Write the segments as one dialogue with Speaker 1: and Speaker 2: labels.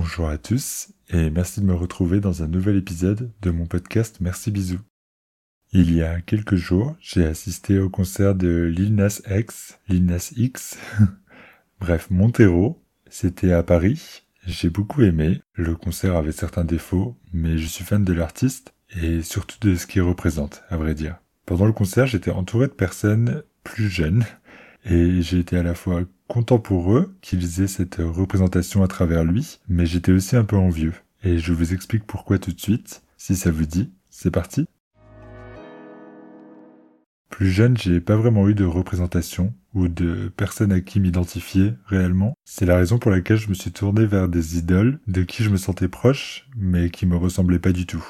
Speaker 1: Bonjour à tous et merci de me retrouver dans un nouvel épisode de mon podcast Merci Bisous. Il y a quelques jours, j'ai assisté au concert de Lil Nas X, Lil Nas X, bref, Montero. C'était à Paris. J'ai beaucoup aimé. Le concert avait certains défauts, mais je suis fan de l'artiste et surtout de ce qu'il représente, à vrai dire. Pendant le concert, j'étais entouré de personnes plus jeunes et j'ai été à la fois content pour eux qu'ils aient cette représentation à travers lui, mais j'étais aussi un peu envieux. Et je vous explique pourquoi tout de suite. Si ça vous dit, c'est parti. Plus jeune, j'ai pas vraiment eu de représentation ou de personne à qui m'identifier réellement. C'est la raison pour laquelle je me suis tourné vers des idoles de qui je me sentais proche, mais qui me ressemblaient pas du tout.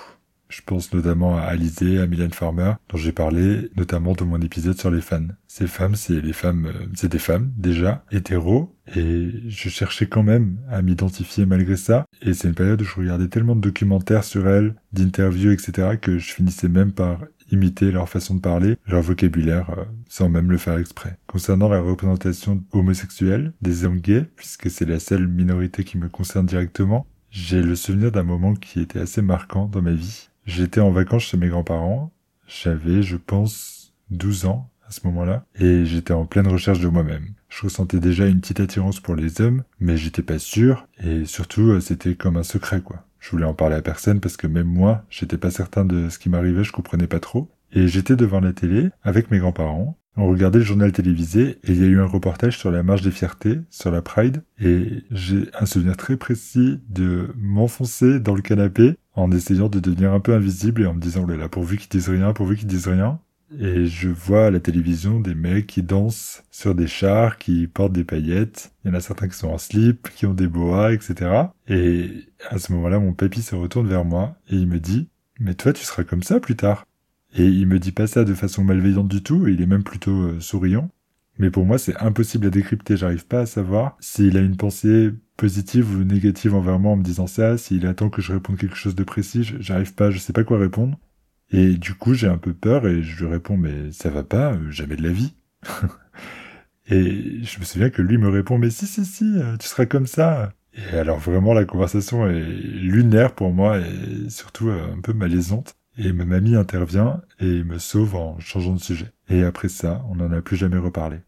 Speaker 1: Je pense notamment à Alizé, à Mylène Farmer, dont j'ai parlé notamment dans mon épisode sur les fans. Ces femmes, c'est les femmes, euh, c'est des femmes déjà hétéros, et je cherchais quand même à m'identifier malgré ça. Et c'est une période où je regardais tellement de documentaires sur elles, d'interviews, etc., que je finissais même par imiter leur façon de parler, leur vocabulaire, euh, sans même le faire exprès. Concernant la représentation homosexuelle des hommes gays, puisque c'est la seule minorité qui me concerne directement, j'ai le souvenir d'un moment qui était assez marquant dans ma vie. J'étais en vacances chez mes grands-parents. J'avais, je pense, 12 ans à ce moment-là. Et j'étais en pleine recherche de moi-même. Je ressentais déjà une petite attirance pour les hommes, mais j'étais pas sûr. Et surtout, euh, c'était comme un secret, quoi. Je voulais en parler à personne parce que même moi, j'étais pas certain de ce qui m'arrivait, je comprenais pas trop. Et j'étais devant la télé avec mes grands-parents. On regardait le journal télévisé et il y a eu un reportage sur la marche des fiertés, sur la Pride, et j'ai un souvenir très précis de m'enfoncer dans le canapé en essayant de devenir un peu invisible et en me disant, oh pourvu qu'ils disent rien, pourvu qu'ils disent rien. Et je vois à la télévision des mecs qui dansent sur des chars, qui portent des paillettes. Il y en a certains qui sont en slip, qui ont des boas, etc. Et à ce moment-là, mon papy se retourne vers moi et il me dit, mais toi, tu seras comme ça plus tard. Et il me dit pas ça de façon malveillante du tout, et il est même plutôt euh, souriant. Mais pour moi, c'est impossible à décrypter. J'arrive pas à savoir s'il a une pensée positive ou négative envers moi en me disant ça, s'il attend que je réponde quelque chose de précis. J'arrive pas, je sais pas quoi répondre. Et du coup, j'ai un peu peur et je lui réponds, mais ça va pas, euh, jamais de la vie. et je me souviens que lui me répond, mais si, si, si, euh, tu seras comme ça. Et alors vraiment, la conversation est lunaire pour moi et surtout un peu malaisante. Et ma mamie intervient et me sauve en changeant de sujet. Et après ça, on n'en a plus jamais reparlé.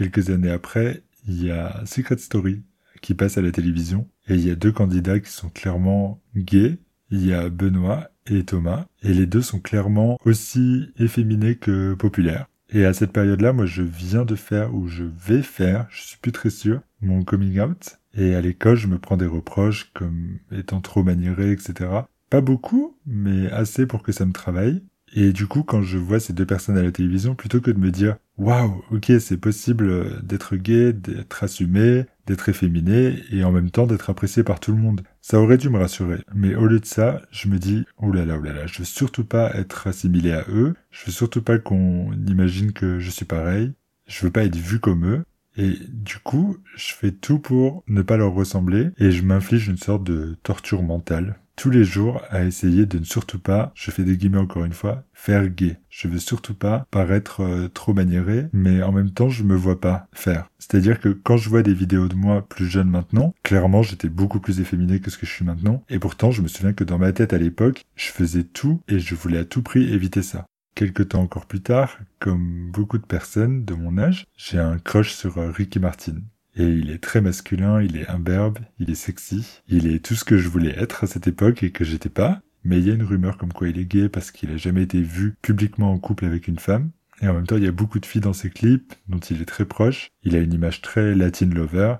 Speaker 1: Quelques années après, il y a Secret Story qui passe à la télévision et il y a deux candidats qui sont clairement gays. Il y a Benoît et Thomas et les deux sont clairement aussi efféminés que populaires. Et à cette période-là, moi, je viens de faire ou je vais faire, je suis plus très sûr, mon coming out. Et à l'école, je me prends des reproches comme étant trop maniéré, etc. Pas beaucoup, mais assez pour que ça me travaille. Et du coup, quand je vois ces deux personnes à la télévision, plutôt que de me dire waouh, ok, c'est possible d'être gay, d'être assumé, d'être efféminé et en même temps d'être apprécié par tout le monde, ça aurait dû me rassurer. Mais au lieu de ça, je me dis là là, je veux surtout pas être assimilé à eux, je veux surtout pas qu'on imagine que je suis pareil, je veux pas être vu comme eux. Et du coup, je fais tout pour ne pas leur ressembler et je m'inflige une sorte de torture mentale tous les jours à essayer de ne surtout pas, je fais des guillemets encore une fois, faire gay. Je veux surtout pas paraître euh, trop maniéré, mais en même temps, je me vois pas faire. C'est-à-dire que quand je vois des vidéos de moi plus jeune maintenant, clairement, j'étais beaucoup plus efféminé que ce que je suis maintenant. Et pourtant, je me souviens que dans ma tête à l'époque, je faisais tout et je voulais à tout prix éviter ça. Quelque temps encore plus tard, comme beaucoup de personnes de mon âge, j'ai un crush sur euh, Ricky Martin. Et il est très masculin, il est imberbe, il est sexy, il est tout ce que je voulais être à cette époque et que j'étais pas. Mais il y a une rumeur comme quoi il est gay parce qu'il a jamais été vu publiquement en couple avec une femme. Et en même temps, il y a beaucoup de filles dans ses clips dont il est très proche. Il a une image très Latin lover,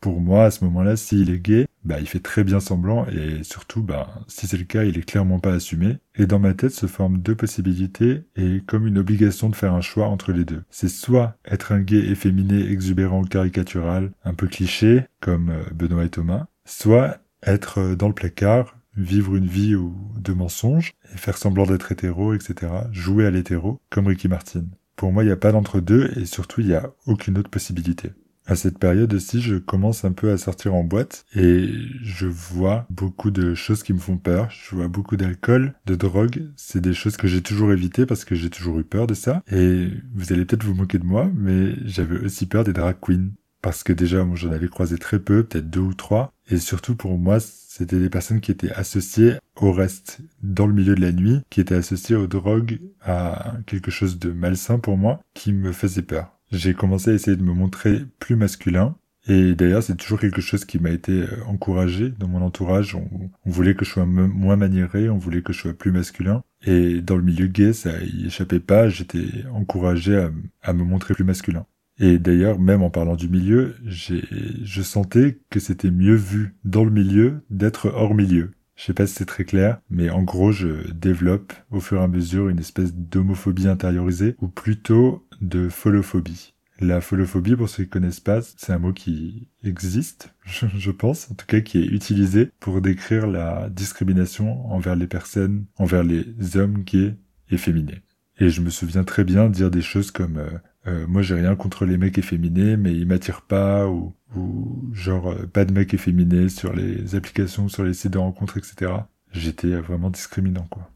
Speaker 1: Pour moi, à ce moment-là, s'il est gay, bah, il fait très bien semblant et surtout, bah, si c'est le cas, il est clairement pas assumé. Et dans ma tête se forment deux possibilités et comme une obligation de faire un choix entre les deux. C'est soit être un gay efféminé, exubérant, caricatural, un peu cliché, comme euh, Benoît et Thomas, soit être euh, dans le placard, vivre une vie de mensonges et faire semblant d'être hétéro, etc. Jouer à l'hétéro, comme Ricky Martin. Pour moi, il n'y a pas d'entre-deux et surtout, il n'y a aucune autre possibilité. À cette période aussi, je commence un peu à sortir en boîte et je vois beaucoup de choses qui me font peur. Je vois beaucoup d'alcool, de drogue. C'est des choses que j'ai toujours évitées parce que j'ai toujours eu peur de ça. Et vous allez peut-être vous moquer de moi, mais j'avais aussi peur des drag queens. Parce que déjà, moi, j'en avais croisé très peu, peut-être deux ou trois. Et surtout pour moi, c'était des personnes qui étaient associées au reste dans le milieu de la nuit, qui étaient associées aux drogues, à quelque chose de malsain pour moi, qui me faisait peur j'ai commencé à essayer de me montrer plus masculin. Et d'ailleurs, c'est toujours quelque chose qui m'a été euh, encouragé dans mon entourage. On, voulait que je sois moins maniéré, on voulait que je sois plus masculin. Et dans le milieu gay, ça y échappait pas. J'étais encouragé à, à, me montrer plus masculin. Et d'ailleurs, même en parlant du milieu, je sentais que c'était mieux vu dans le milieu d'être hors milieu. Je sais pas si c'est très clair, mais en gros, je développe au fur et à mesure une espèce d'homophobie intériorisée, ou plutôt de folophobie. La folophobie, pour ceux qui connaissent pas, c'est un mot qui existe, je, pense, en tout cas qui est utilisé pour décrire la discrimination envers les personnes, envers les hommes gays et féminés. Et je me souviens très bien dire des choses comme euh, euh, moi j'ai rien contre les mecs efféminés, mais ils m'attirent pas, ou, ou genre euh, pas de mecs efféminés sur les applications, sur les sites de rencontres, etc. J'étais vraiment discriminant, quoi.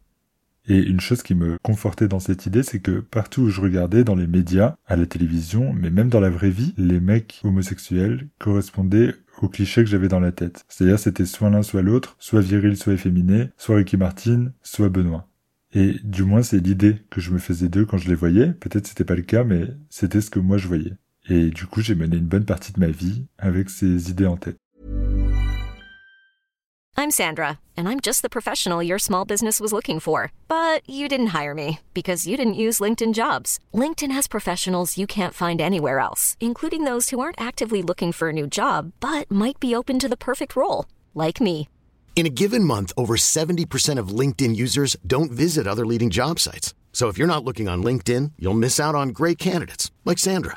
Speaker 1: Et une chose qui me confortait dans cette idée, c'est que partout où je regardais, dans les médias, à la télévision, mais même dans la vraie vie, les mecs homosexuels correspondaient aux clichés que j'avais dans la tête. C'est-à-dire c'était soit l'un soit l'autre, soit viril soit efféminé, soit Ricky Martin, soit Benoît. Et du moins c'est l'idée que je me faisais d'eux quand je les voyais. Peut-être c'était pas le cas, mais c'était ce que moi je voyais. Et du coup j'ai mené une bonne partie de ma vie avec ces idées en tête.
Speaker 2: I'm Sandra, and I'm just the professional your small business was looking for. But you didn't hire me because you didn't use LinkedIn jobs. LinkedIn has professionals you can't find anywhere else, including those who aren't actively looking for a new job, but might be open to the perfect role, like me.
Speaker 3: In a given month, over 70% of LinkedIn users don't visit other leading job sites. So if you're not looking on LinkedIn, you'll miss out on great candidates like Sandra.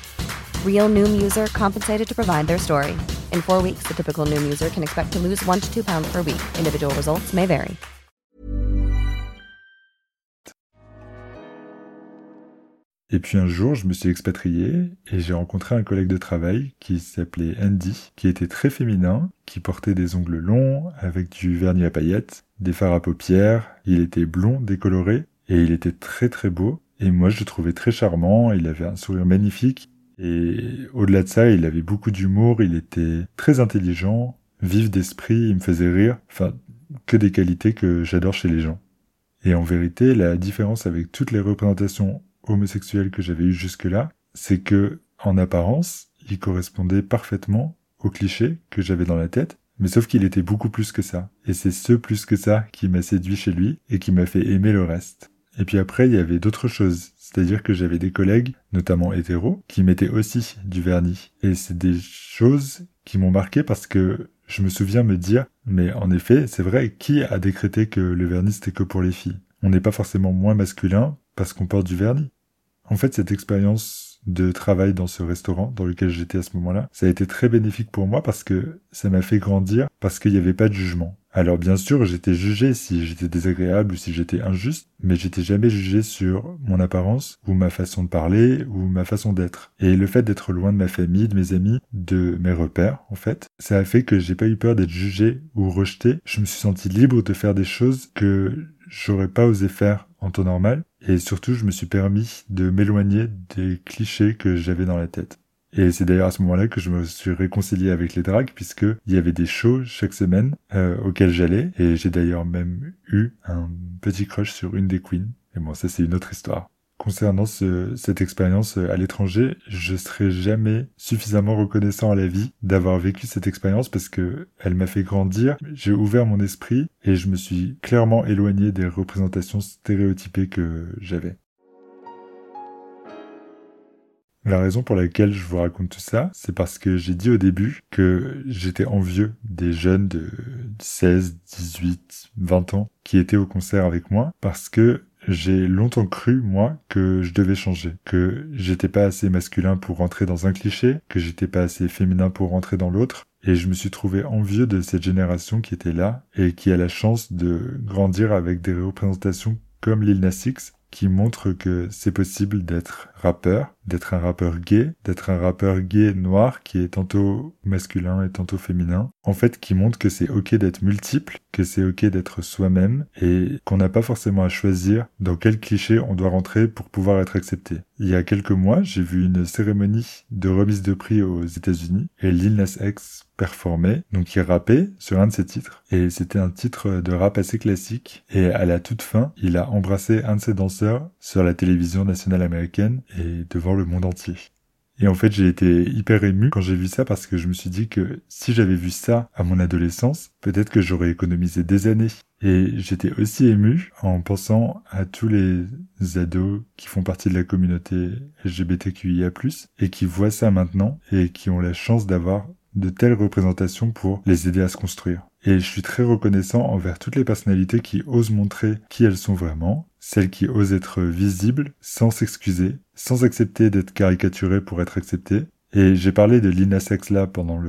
Speaker 4: Real Noom user compensated to provide their story. In four weeks, the typical Noom user can expect to lose one to two pounds per week. Individual results may vary.
Speaker 1: Et puis un jour, je me suis expatrié et j'ai rencontré un collègue de travail qui s'appelait Andy, qui était très féminin, qui portait des ongles longs avec du vernis à paillettes, des fards à paupières, il était blond, décoloré et il était très très beau. Et moi, je le trouvais très charmant, il avait un sourire magnifique et au-delà de ça, il avait beaucoup d'humour, il était très intelligent, vif d'esprit, il me faisait rire, enfin, que des qualités que j'adore chez les gens. Et en vérité, la différence avec toutes les représentations homosexuel que j'avais eu jusque-là, c'est que, en apparence, il correspondait parfaitement au cliché que j'avais dans la tête, mais sauf qu'il était beaucoup plus que ça. Et c'est ce plus que ça qui m'a séduit chez lui et qui m'a fait aimer le reste. Et puis après, il y avait d'autres choses. C'est-à-dire que j'avais des collègues, notamment hétéros, qui mettaient aussi du vernis. Et c'est des choses qui m'ont marqué parce que je me souviens me dire, mais en effet, c'est vrai, qui a décrété que le vernis c'était que pour les filles? On n'est pas forcément moins masculin parce qu'on porte du vernis. En fait, cette expérience de travail dans ce restaurant dans lequel j'étais à ce moment-là, ça a été très bénéfique pour moi parce que ça m'a fait grandir parce qu'il n'y avait pas de jugement. Alors bien sûr, j'étais jugé si j'étais désagréable ou si j'étais injuste, mais j'étais jamais jugé sur mon apparence ou ma façon de parler ou ma façon d'être. Et le fait d'être loin de ma famille, de mes amis, de mes repères, en fait, ça a fait que j'ai pas eu peur d'être jugé ou rejeté. Je me suis senti libre de faire des choses que j'aurais pas osé faire en temps normal. Et surtout, je me suis permis de m'éloigner des clichés que j'avais dans la tête. Et c'est d'ailleurs à ce moment-là que je me suis réconcilié avec les drags puisque il y avait des shows chaque semaine euh, auxquels j'allais et j'ai d'ailleurs même eu un petit crush sur une des queens. Et bon, ça c'est une autre histoire. Concernant cette expérience à l'étranger, je serai jamais suffisamment reconnaissant à la vie d'avoir vécu cette expérience parce que elle m'a fait grandir, j'ai ouvert mon esprit et je me suis clairement éloigné des représentations stéréotypées que j'avais. La raison pour laquelle je vous raconte tout ça, c'est parce que j'ai dit au début que j'étais envieux des jeunes de 16, 18, 20 ans qui étaient au concert avec moi parce que j'ai longtemps cru, moi, que je devais changer, que j'étais pas assez masculin pour rentrer dans un cliché, que j'étais pas assez féminin pour rentrer dans l'autre, et je me suis trouvé envieux de cette génération qui était là et qui a la chance de grandir avec des représentations comme Lil Nas qui montre que c'est possible d'être rappeur, d'être un rappeur gay, d'être un rappeur gay noir qui est tantôt masculin et tantôt féminin. En fait, qui montre que c'est ok d'être multiple, que c'est ok d'être soi-même et qu'on n'a pas forcément à choisir dans quel cliché on doit rentrer pour pouvoir être accepté. Il y a quelques mois, j'ai vu une cérémonie de remise de prix aux États-Unis et Lil Nas X performait, donc il rappait sur un de ses titres et c'était un titre de rap assez classique et à la toute fin, il a embrassé un de ses danseurs sur la télévision nationale américaine et devant le monde entier. Et en fait, j'ai été hyper ému quand j'ai vu ça parce que je me suis dit que si j'avais vu ça à mon adolescence, peut-être que j'aurais économisé des années. Et j'étais aussi ému en pensant à tous les ados qui font partie de la communauté LGBTQIA+, et qui voient ça maintenant et qui ont la chance d'avoir de telles représentations pour les aider à se construire. Et je suis très reconnaissant envers toutes les personnalités qui osent montrer qui elles sont vraiment, celles qui osent être visibles sans s'excuser, sans accepter d'être caricaturées pour être acceptées. Et j'ai parlé de Lina Sex là pendant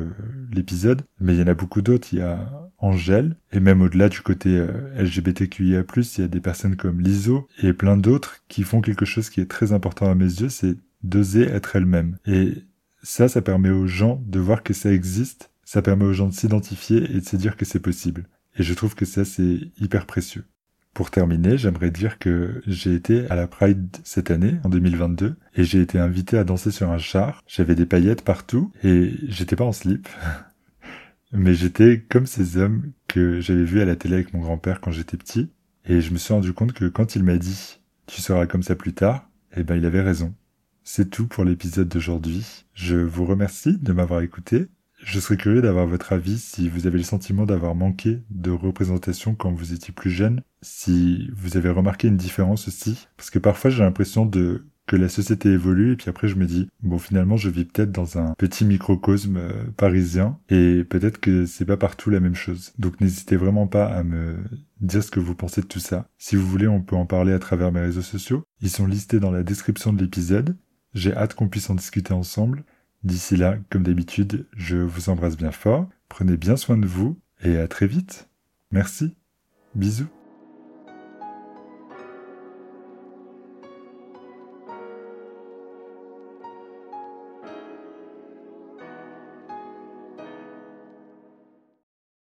Speaker 1: l'épisode, mais il y en a beaucoup d'autres. Il y a Angèle, et même au-delà du côté euh, LGBTQIA+, il y a des personnes comme Liso et plein d'autres qui font quelque chose qui est très important à mes yeux, c'est d'oser être elle-même. Et ça, ça permet aux gens de voir que ça existe ça permet aux gens de s'identifier et de se dire que c'est possible. Et je trouve que ça, c'est hyper précieux. Pour terminer, j'aimerais dire que j'ai été à la Pride cette année, en 2022, et j'ai été invité à danser sur un char. J'avais des paillettes partout, et j'étais pas en slip. Mais j'étais comme ces hommes que j'avais vus à la télé avec mon grand-père quand j'étais petit. Et je me suis rendu compte que quand il m'a dit « tu seras comme ça plus tard », eh ben il avait raison. C'est tout pour l'épisode d'aujourd'hui. Je vous remercie de m'avoir écouté je serais curieux d'avoir votre avis si vous avez le sentiment d'avoir manqué de représentation quand vous étiez plus jeune, si vous avez remarqué une différence aussi, parce que parfois j'ai l'impression de que la société évolue et puis après je me dis bon finalement je vis peut-être dans un petit microcosme euh, parisien et peut-être que c'est pas partout la même chose. Donc n'hésitez vraiment pas à me dire ce que vous pensez de tout ça. Si vous voulez, on peut en parler à travers mes réseaux sociaux. Ils sont listés dans la description de l'épisode. J'ai hâte qu'on puisse en discuter ensemble. D'ici là, comme d'habitude, je vous embrasse bien fort, prenez bien soin de vous et à très vite. Merci. Bisous.